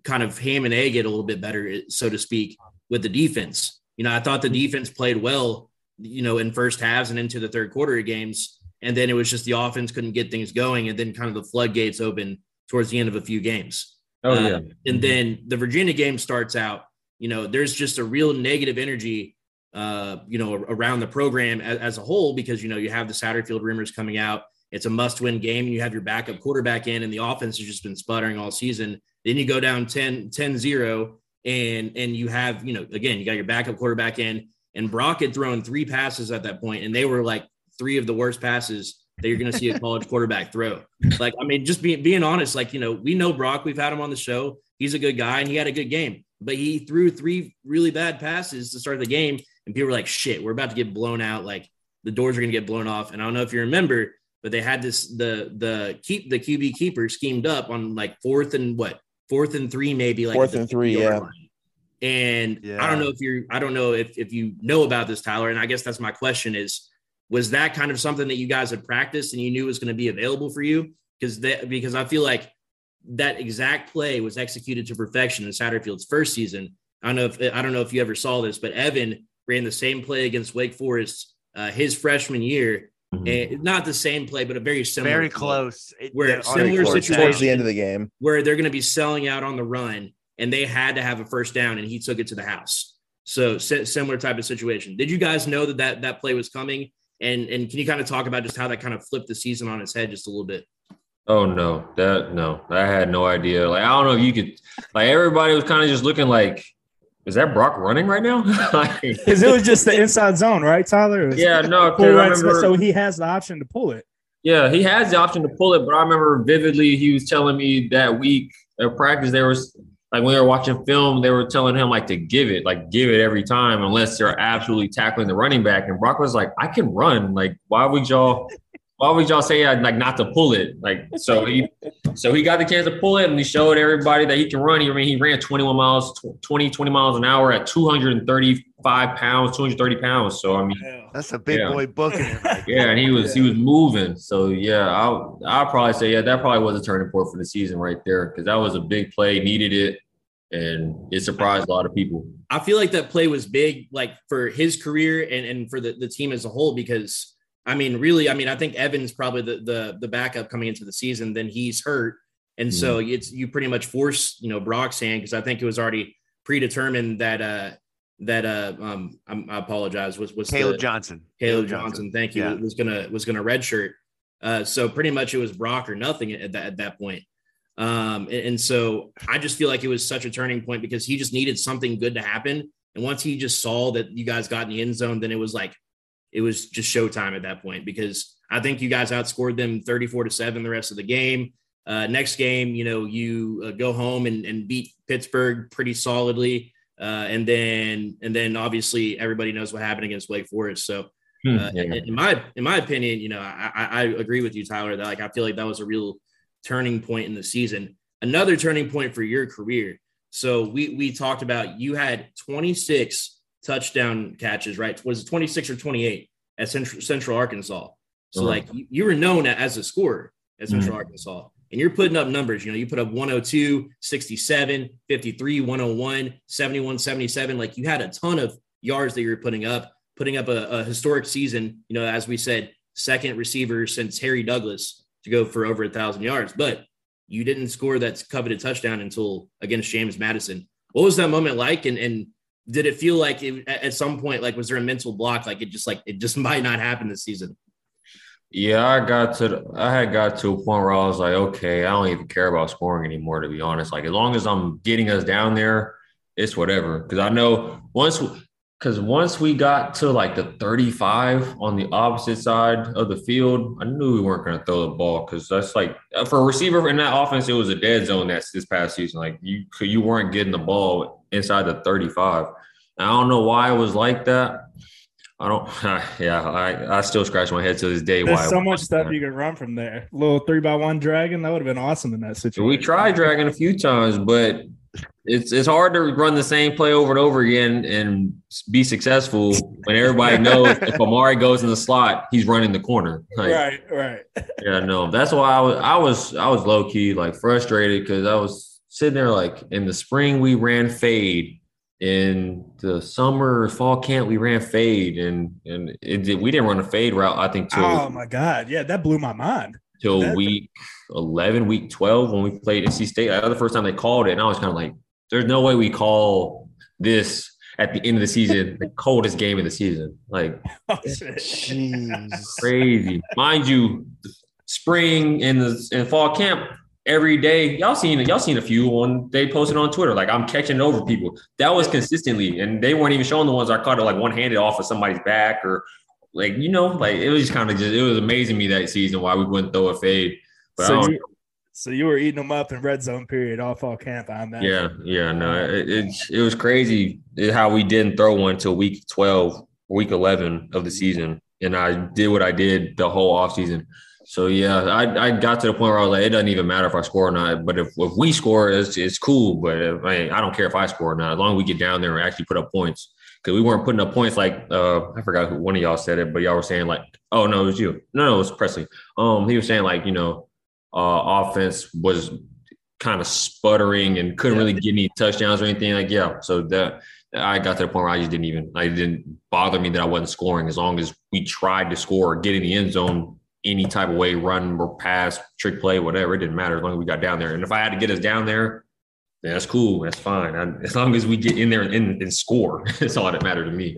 kind of ham and egg it a little bit better, so to speak, with the defense. You know, I thought the defense played well, you know, in first halves and into the third quarter of games, and then it was just the offense couldn't get things going, and then kind of the floodgates open towards the end of a few games. Oh Uh, yeah. and then the Virginia game starts out. You know, there's just a real negative energy, uh, you know, around the program as, as a whole because you know you have the Satterfield rumors coming out. It's a must-win game. And You have your backup quarterback in, and the offense has just been sputtering all season. Then you go down 10, 10-0, and and you have you know again you got your backup quarterback in, and Brock had thrown three passes at that point, and they were like three of the worst passes that you're going to see a college quarterback throw. Like, I mean, just being being honest, like you know, we know Brock. We've had him on the show. He's a good guy, and he had a good game. But he threw three really bad passes to start the game, and people were like, "Shit, we're about to get blown out. Like the doors are going to get blown off." And I don't know if you remember, but they had this the the keep the QB keeper schemed up on like fourth and what fourth and three maybe like Fourth and three, yeah. line. And I don't know if you're I don't know if if you know about this, Tyler. And I guess that's my question is was that kind of something that you guys had practiced and you knew was going to be available for you? Because that because I feel like that exact play was executed to perfection in Satterfield's first season. I don't know if I don't know if you ever saw this, but Evan ran the same play against Wake Forest uh, his freshman year. Mhm. And not the same play, but a very similar, Very play, close. It- Where they're it's on similar fourth situation. towards the end of the game. where they're going to be selling out on the run, and they had to have a first down, and he took it to the house. So similar type of situation. Did you guys know that that, that play was coming? And and can you kind of talk about just how that kind of flipped the season on its head just a little bit? Oh no, that no, I had no idea. Like I don't know if you could like everybody was kind of just looking like, is that Brock running right now? Because it was just the inside zone, right, Tyler? Yeah, no. remember, so he has the option to pull it. yeah, he has the option to pull it, but I remember vividly he was telling me that week at practice there was like when they were watching film, they were telling him like to give it, like give it every time unless they're absolutely tackling the running back. And Brock was like, I can run. Like, why would y'all why would y'all say uh, like not to pull it? Like so he so he got the chance to pull it and he showed everybody that he can run. He, I mean, he ran 21 miles, tw- 20, 20 miles an hour at 235 pounds, 230 pounds. So I mean, That's a big Yeah. boy booking right yeah, and he was he was moving. So yeah, I'll I'll probably say yeah, that probably was a turning point for the season right there because that was a big play, needed it, and it surprised a lot of people. I feel like that play was big, like for his career and, and for the, the team as a whole, because I mean, really, I mean, I think Evan's probably the the the backup coming into the season. Then he's hurt, and mm-hmm. so it's you pretty much force you know Brock's hand because I think it was already predetermined that uh that uh um I, apologize was was Caleb the, Johnson. Caleb, Caleb Johnson, Johnson, thank you. Yeah. Was gonna was gonna redshirt. Uh, so pretty much it was Brock or nothing at that at that point. Um, and, and so I just feel like it was such a turning point because he just needed something good to happen. And once he just saw that you guys got in the end zone, then it was like it was just showtime at that point because I think you guys outscored them 34 to 7 the rest of the game. Uh, next game, you know, you uh, go home and, and, beat Pittsburgh pretty solidly. Uh, and then, and then obviously everybody knows what happened against Wake Forest. So, hmm, uh, yeah. in, in, my, in my opinion, you know, I, I agree with you, Tyler, that like, I feel like that was a real turning point in the season. Another turning point for your career. So we, we talked about, you had 26 touchdown catches, right? Was it 26 or 28 at Central, Central Arkansas? So, uh-huh. like, you, you, were known as a scorer at Central mm-hmm. Arkansas, and you're putting up numbers. You know, you put up 102, 67, 53, 101, 71, 77. Like, you had a ton of yards that you were putting up, putting up a, a historic season. You know, as we said, second receiver since Harry Douglas to go for over a thousand yards, but you didn't score that coveted touchdown until against James Madison. What was that moment like? And, and did it feel like it, at some point like was there a mental block like it just like it just might not happen this season? Yeah i got to i had got to a point where i was like okay i don't even care about scoring anymore to be honest. Like as long as i'm getting us down there it's whatever. Because i know once because once we got to like the 35 on the opposite side of the field i knew we weren't going to throw the ball because that's like for a receiver in that offense it was a dead zone that's this past season like you you weren't getting the ball inside the 35. I don't know why it was like that. I don't. Yeah, I, I still scratch my head to this day. There's why so much stuff you could run from there. Little three by one dragon that would have been awesome in that situation. We tried dragging a few times, but it's it's hard to run the same play over and over again and be successful when everybody knows if Ahmari goes in the slot, he's running the corner. Like, right, right. Yeah, no, that's why I was I was I was low key like frustrated because I was sitting there like in the spring we ran fade in the summer fall camp we ran fade and and it, we didn't run a fade route i think till oh my god yeah that blew my mind till that, week 11 week 12 when we played nc state that was the first time they called it and i was kind of like there's no way we call this at the end of the season the coldest game of the season like oh, crazy mind you spring in the in fall camp every day. Y'all seen y'all seen a few on they posted on Twitter. Like I'm catching over people. That was consistently, and they weren't even showing the ones I caught it like one handed off of somebody's back or like you know, like it was just kind of just it was amazing me that season why we wouldn't throw a fade. But so you, so you were eating them up in red zone period all fall camp. I imagine. Yeah, yeah, no, it, it, it was crazy how we didn't throw one till week twelve, week eleven of the season, and I did what I did the whole off season. So yeah, I, I got to the point where I was like, it doesn't even matter if I score or not. But if, if we score, it's, it's cool. But if, I, I don't care if I score or not, as long as we get down there and actually put up points. Because we weren't putting up points like uh, I forgot who one of y'all said it, but y'all were saying like, oh no, it was you. No, no, it was Presley. Um, he was saying like, you know, uh, offense was kind of sputtering and couldn't really get any touchdowns or anything. Like, yeah. So that I got to the point where I just didn't even, I didn't bother me that I wasn't scoring as long as we tried to score or get in the end zone any type of way, run or pass, trick play, whatever. It didn't matter as long as we got down there. And if I had to get us down there, that's cool. That's fine. I, as long as we get in there and, and score, that's all that mattered to me.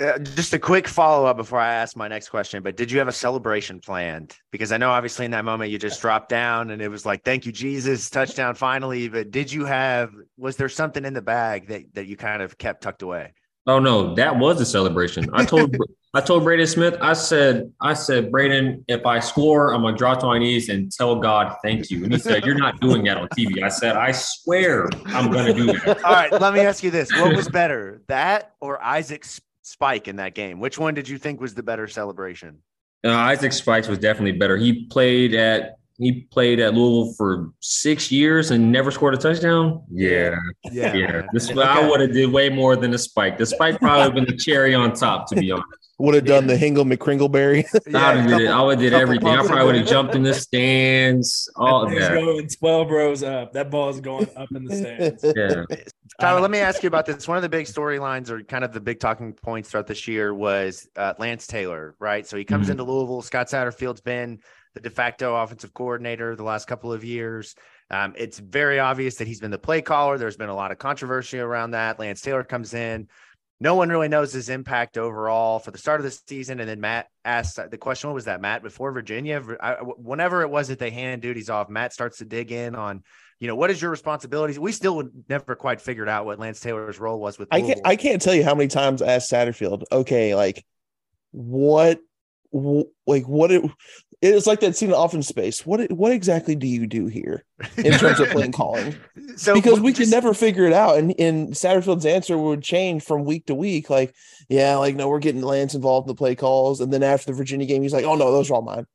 Uh, just a quick follow up before I ask my next question. But did you have a celebration planned? Because I know obviously in that moment you just dropped down and it was like, "Thank you, Jesus, touchdown finally." But did you have? Was there something in the bag that that you kind of kept tucked away? Oh no, that was a celebration. I told I told Braden Smith, I said, I said, Braden, if I score, I'm gonna drop to my knees and tell God thank you. And he said, You're not doing that on TV. I said, I swear I'm gonna do that. All right, let me ask you this: What was better, that or Isaac's spike in that game? Which one did you think was the better celebration? Uh, Isaac Spikes was definitely better. He played at he played at Louisville for six years and never scored a touchdown. Yeah, yeah. yeah. This okay. I would have did way more than a spike. The spike probably been the cherry on top, to be honest. Would have done the Hingle McCringleberry. I would have did it. I would did everything. I probably would have jumped in the stands. All of He's that. going 12 rows up. That ball is going up in the stands. Yeah. Tyler, let me ask you about this. One of the big storylines or kind of the big talking points throughout this year was uh, Lance Taylor, right? So he comes Mhm. into Louisville. Scott Satterfield's been the de facto offensive coordinator the last couple of years. Um, it's very obvious that he's been the play caller. There's been a lot of controversy around that. Lance Taylor comes in. No one really knows his impact overall for the start of the season. And then Matt asked the question, what was that, Matt? Before Virginia, I, whenever it was that they hand duties off, Matt starts to dig in on, you know, what is your responsibilities? We still would never quite figured out what Lance Taylor's role was with I can't. I can't tell you how many times I asked Satterfield. Okay, like what, wh- like what it. It's like that scene in Office Space. What what exactly do you do here in terms of playing calling? So because we could never figure it out, and and Satterfield's answer would change from week to week. Like, yeah, like no, we're getting Lance involved in the play calls, and then after the Virginia game, he's like, oh no, those are all mine.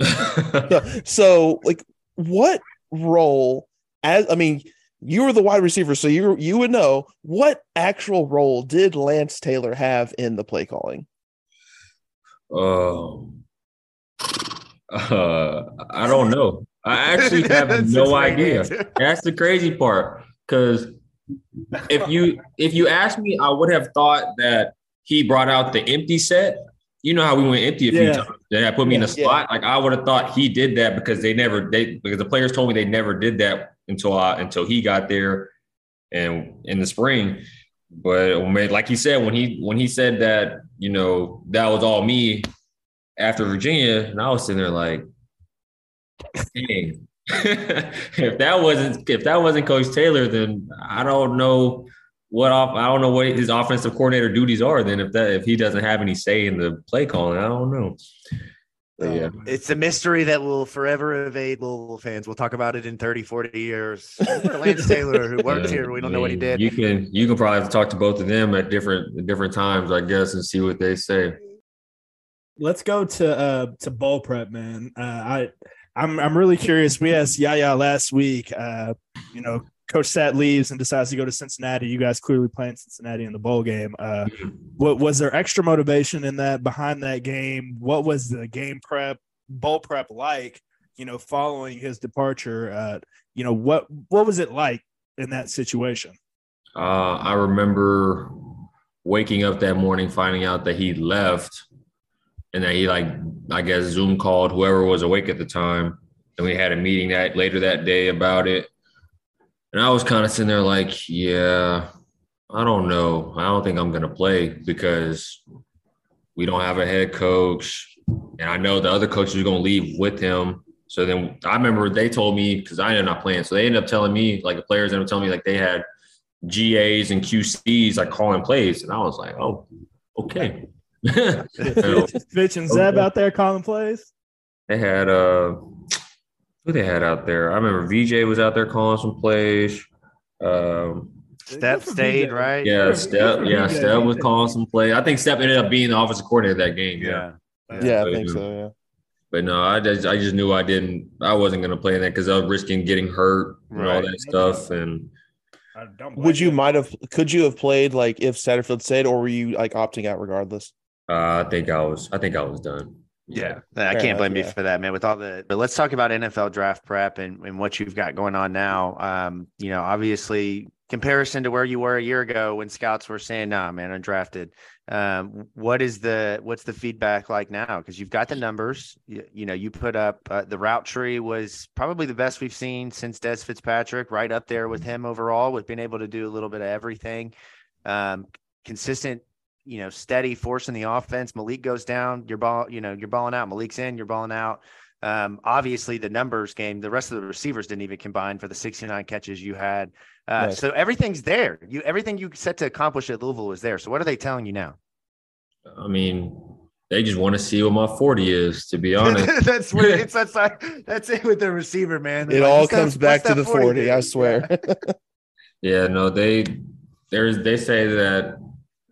so like, what role? As I mean, you were the wide receiver, so you you would know what actual role did Lance Taylor have in the play calling? Um, uh, I don't know. I actually have no idea. That's the crazy part. Because if you if you asked me, I would have thought that he brought out the empty set. You know how we went empty a few Yeah. times. Had put me in a spot. yeah. Like I would have thought he did that because they never they because the players told me they never did that until I until he got there and in the spring. But like he said, when he when he said that, you know, that was all me after Virginia, and I was sitting there like, dang. if that wasn't if that wasn't Coach Taylor, then I don't know what off I don't know what his offensive coordinator duties are. Then if that if he doesn't have any say in the play calling, I don't know. But yeah. It's a mystery that will forever evade Louisville fans. We'll talk about it in 30, 40 years. Lance Taylor, who worked Yeah, here, we don't I know what he did. You can you can probably have to talk to both of them at different at different times, I guess, and see what they say. Let's go to uh to bowl prep, man. Uh, I I'm I'm really curious. We asked Yaya last week. Uh, you know, Coach Sat leaves and decides to go to Cincinnati. You guys clearly playing Cincinnati in the bowl game. Uh, what was there extra motivation in that behind that game? What was the game prep, bowl prep like? You know, following his departure. Uh, you know what what was it like in that situation? Uh, I remember waking up that morning, finding out that he left, and that he like I guess Zoom called whoever was awake at the time, and we had a meeting that later that day about it. And I was kind of sitting there like, yeah, I don't know. I don't think I'm gonna play because we don't have a head coach, and I know the other coaches are gonna leave with him. So then I remember they told me because I ended up not playing, so they ended up telling me like the players ended up telling me like they had GAs and QCs like calling plays, and I was like, oh, okay. So, Fitch and Zeb out there calling plays. they had uh, who they had out there. I remember VJ was out there calling some plays. Um, Step stayed, right? yeah, Step. Yeah, Step was calling some plays. I think Step ended up being the offensive coordinator that game. Yeah. Yeah, I But, think um, so. Yeah. But no, I just I just knew I didn't I wasn't gonna play in that because I was risking getting hurt and all that stuff. And Would you might have? Could you have played like if Satterfield said, or were you like opting out regardless? uh, I think I was I think I was done. Yeah, I can't enough, blame you yeah. for that, man. With all the, but let's talk about NFL draft prep and, and what you've got going on now. Um, you know, obviously, comparison to where you were a year ago when scouts were saying, "Nah, man, undrafted." Um, what is the what's the feedback like now? Because you've got the numbers. You, you know, you put up uh, the route tree was probably the best we've seen since Dez Fitzpatrick, right up there with him overall, with being able to do a little bit of everything. Um, consistent you know, steady forcing the offense. Malik goes down, you're ball, you know, you're balling out. Malik's in, you're balling out. Um, obviously the numbers game, the rest of the receivers didn't even combine for the 69 catches you had. Uh, Nice. so everything's there. You everything you set to accomplish at Louisville is there. So what are they telling you now? I mean, they just want to see what my 40 is, to be honest. that's where it's that's like that's it with the receiver, man. It Like, all what's that- comes back to the forty. do? I swear. Yeah, no, they there's they say that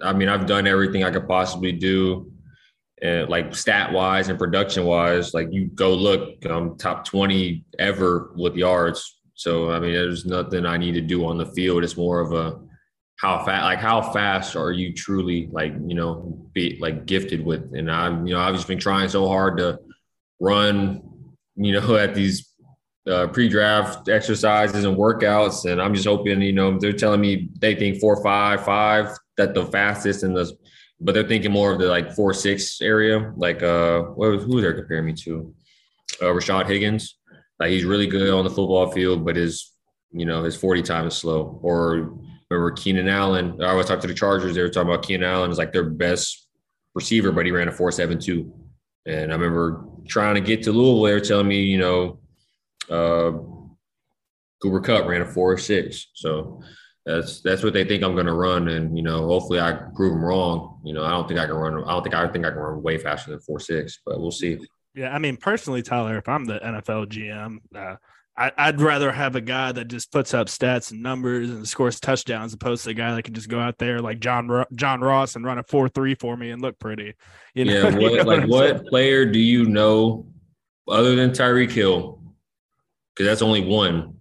I mean I've done everything I could possibly do and like stat wise and production wise, like you go look, I'm top 20 ever with yards. So I mean there's nothing I need to do on the field. It's more of a how fast like how fast are you truly like you know be like gifted with and i'm you know i've just been trying so hard to run you know at these uh, pre-draft exercises and workouts and i'm just hoping you know they're telling me they think four five five that the fastest and the but they're thinking more of the like four six area like uh what who they're comparing me to uh, Rashard Higgins like he's really good on the football field but his you know his 40 time is slow or remember Keenan Allen. I always talking to the Chargers. They were talking about Keenan Allen is like their best receiver, but he ran a 4.72. And I remember trying to get to Louisville. They were telling me, you know, uh, Cooper Kupp ran a 4.6. So that's that's what they think I'm going to run. And you know, hopefully I prove them wrong. You know, I don't think I can run. I don't think I think I can run way faster than four six, but we'll see. Yeah, I mean, personally, Tyler, if I'm the NFL GM, uh, I, would rather have a guy that just puts up stats and numbers and scores touchdowns, opposed to a guy that can just go out there like John John Ross and run a four three for me and look pretty. You know? Yeah, what, you know like what, what player do you know other than Tyreek Hill? Because that's only one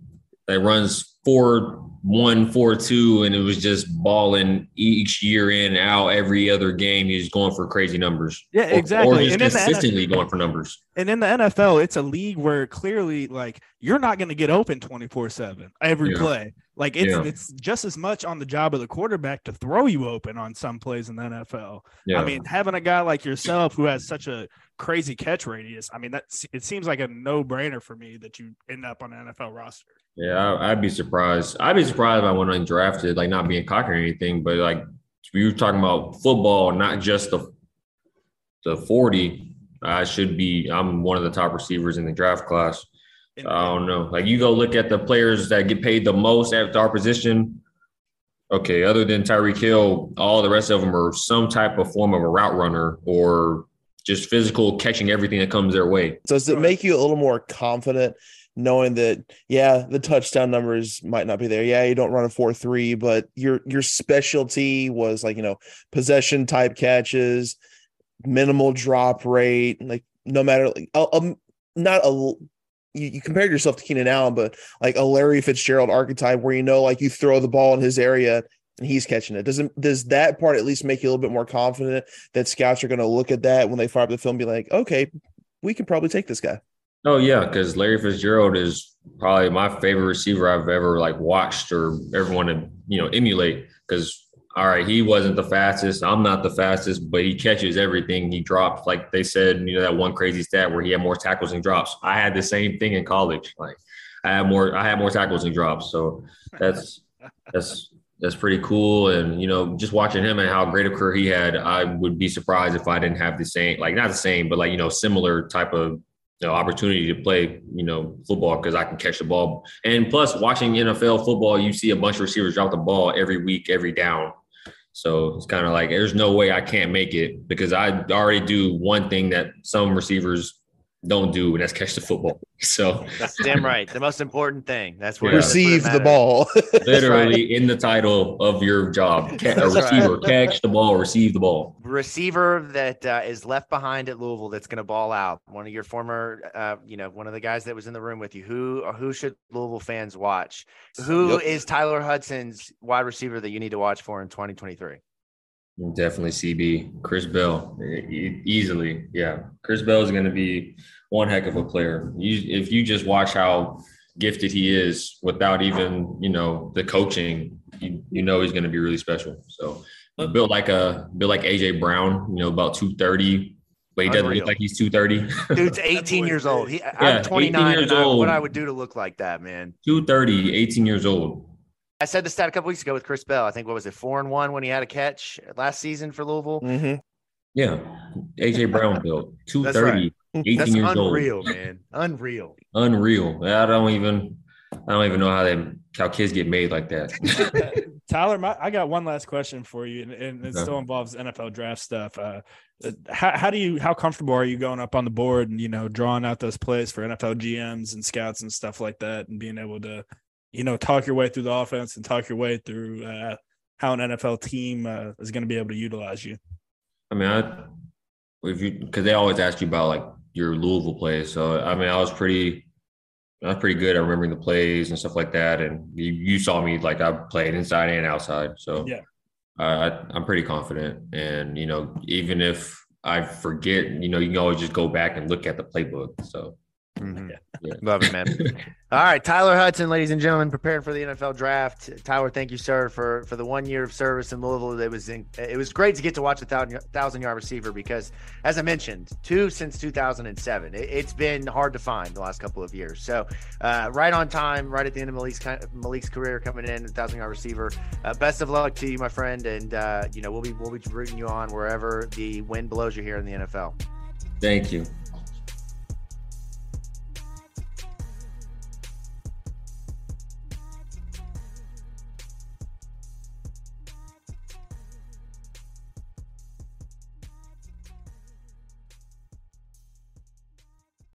that runs four one four two, and it was just balling each year in out every other game. He's going for crazy numbers. Yeah, exactly. Or, or just consistently NFL, going for numbers. And in the NFL, it's a league where clearly, like, you're not going to get open twenty four seven every yeah. play. Like it's yeah. it's just as much on the job of the quarterback to throw you open on some plays in the NFL. Yeah. I mean, having a guy like yourself who has such a crazy catch radius, I mean, that it seems like a no brainer for me that you end up on an NFL roster. Yeah, I'd be surprised. I'd be surprised if I went undrafted, like not being cocky or anything, but like we were talking about football, not just the the 40. I should be, I'm one of the top receivers in the draft class. I don't know. Like you go look at the players that get paid the most at our position. Okay, other than Tyreek Hill, all the rest of them are some type of form of a route runner or just physical catching everything that comes their way. Does it make you a little more confident knowing that yeah the touchdown numbers might not be there yeah you don't run a 4-3 but your your specialty was like you know possession type catches minimal drop rate like no matter like um, not a you, you compared yourself to Keenan Allen but like a Larry Fitzgerald archetype where you know like you throw the ball in his area and he's catching it doesn't does that part at least make you a little bit more confident that scouts are going to look at that when they fire up the film be like okay we can probably take this guy Oh yeah, because Larry Fitzgerald is probably my favorite receiver I've ever like watched or ever want to you know emulate. Because all right, he wasn't the fastest. I'm not the fastest, but he catches everything he drops. Like they said, you know that one crazy stat where he had more tackles and drops. I had the same thing in college. Like I had more, I had more tackles and drops. So that's that's that's pretty cool. And you know, just watching him and how great a career he had, I would be surprised if I didn't have the same, like not the same, but like you know, similar type of you know, opportunity to play, you know, football because I can catch the ball. And plus, watching NFL football, you see a bunch of receivers drop the ball every week, every down. So it's kind of like there's no way I can't make it because I already do one thing that some receivers don't do, and that's catch the football. So that's damn right. The most important thing. That's where receive the ball. Literally right. in the title of your job, a receiver, right. catch the ball, receive the ball. Receiver that uh, is left behind at Louisville that's going to ball out. One of your former, uh, you know, one of the guys that was in the room with you. Who who should Louisville fans watch? Who yep. is Tyler Hudson's wide receiver that you need to watch for in 2023? Definitely CB, Chris Bell, easily. Yeah, Chris Bell is going to be one heck of a player. You, if you just watch how gifted he is without even you know the coaching, you, you know he's going to be really special. So built like a built like AJ Brown, you know about two thirty, but he doesn't Unreal. look like he's two thirty. Dude's eighteen years old. He, yeah, I'm twenty nine. Years old. what I would do to look like that, man. 230, 18 years old. I said the stat a couple weeks ago with Chris Bell. I think what was it, four and one when he had a catch last season for Louisville. Mm-hmm. Yeah, AJ Brown built two thirty. Right. 18 That's years unreal, old. man. Unreal. Unreal. I don't even. I don't even know how they how kids get made like that. Tyler, my, I got one last question for you, and, and it okay. still involves NFL draft stuff. Uh, how, how do you how comfortable are you going up on the board and you know drawing out those plays for NFL GMs and scouts and stuff like that, and being able to you know, talk your way through the offense and talk your way through uh, how an NFL team uh, is going to be able to utilize you. I mean, I, if you because they always ask you about like your Louisville plays, so I mean, I was pretty I was pretty good at remembering the plays and stuff like that. And you, you saw me like I played inside and outside, so yeah, uh, I, I'm pretty confident. And you know, even if I forget, you know, you can always just go back and look at the playbook. So Mhm. Yeah. Love it, man. All right, Tyler Hudson, ladies and gentlemen, preparing for the NFL draft. Tyler, thank you, sir, for for the one year of service in Louisville. It was in, it was great to get to watch a thousand thousand yard receiver because, as I mentioned, two since 2007. It, has been hard to find the last couple of years. So, uh, right on time, right at the end of Malik's Malik's career, coming in, a thousand yard receiver. Uh, best of luck to you, my friend, and uh, you know we'll be we'll be rooting you on wherever the wind blows you here in the NFL. Thank you.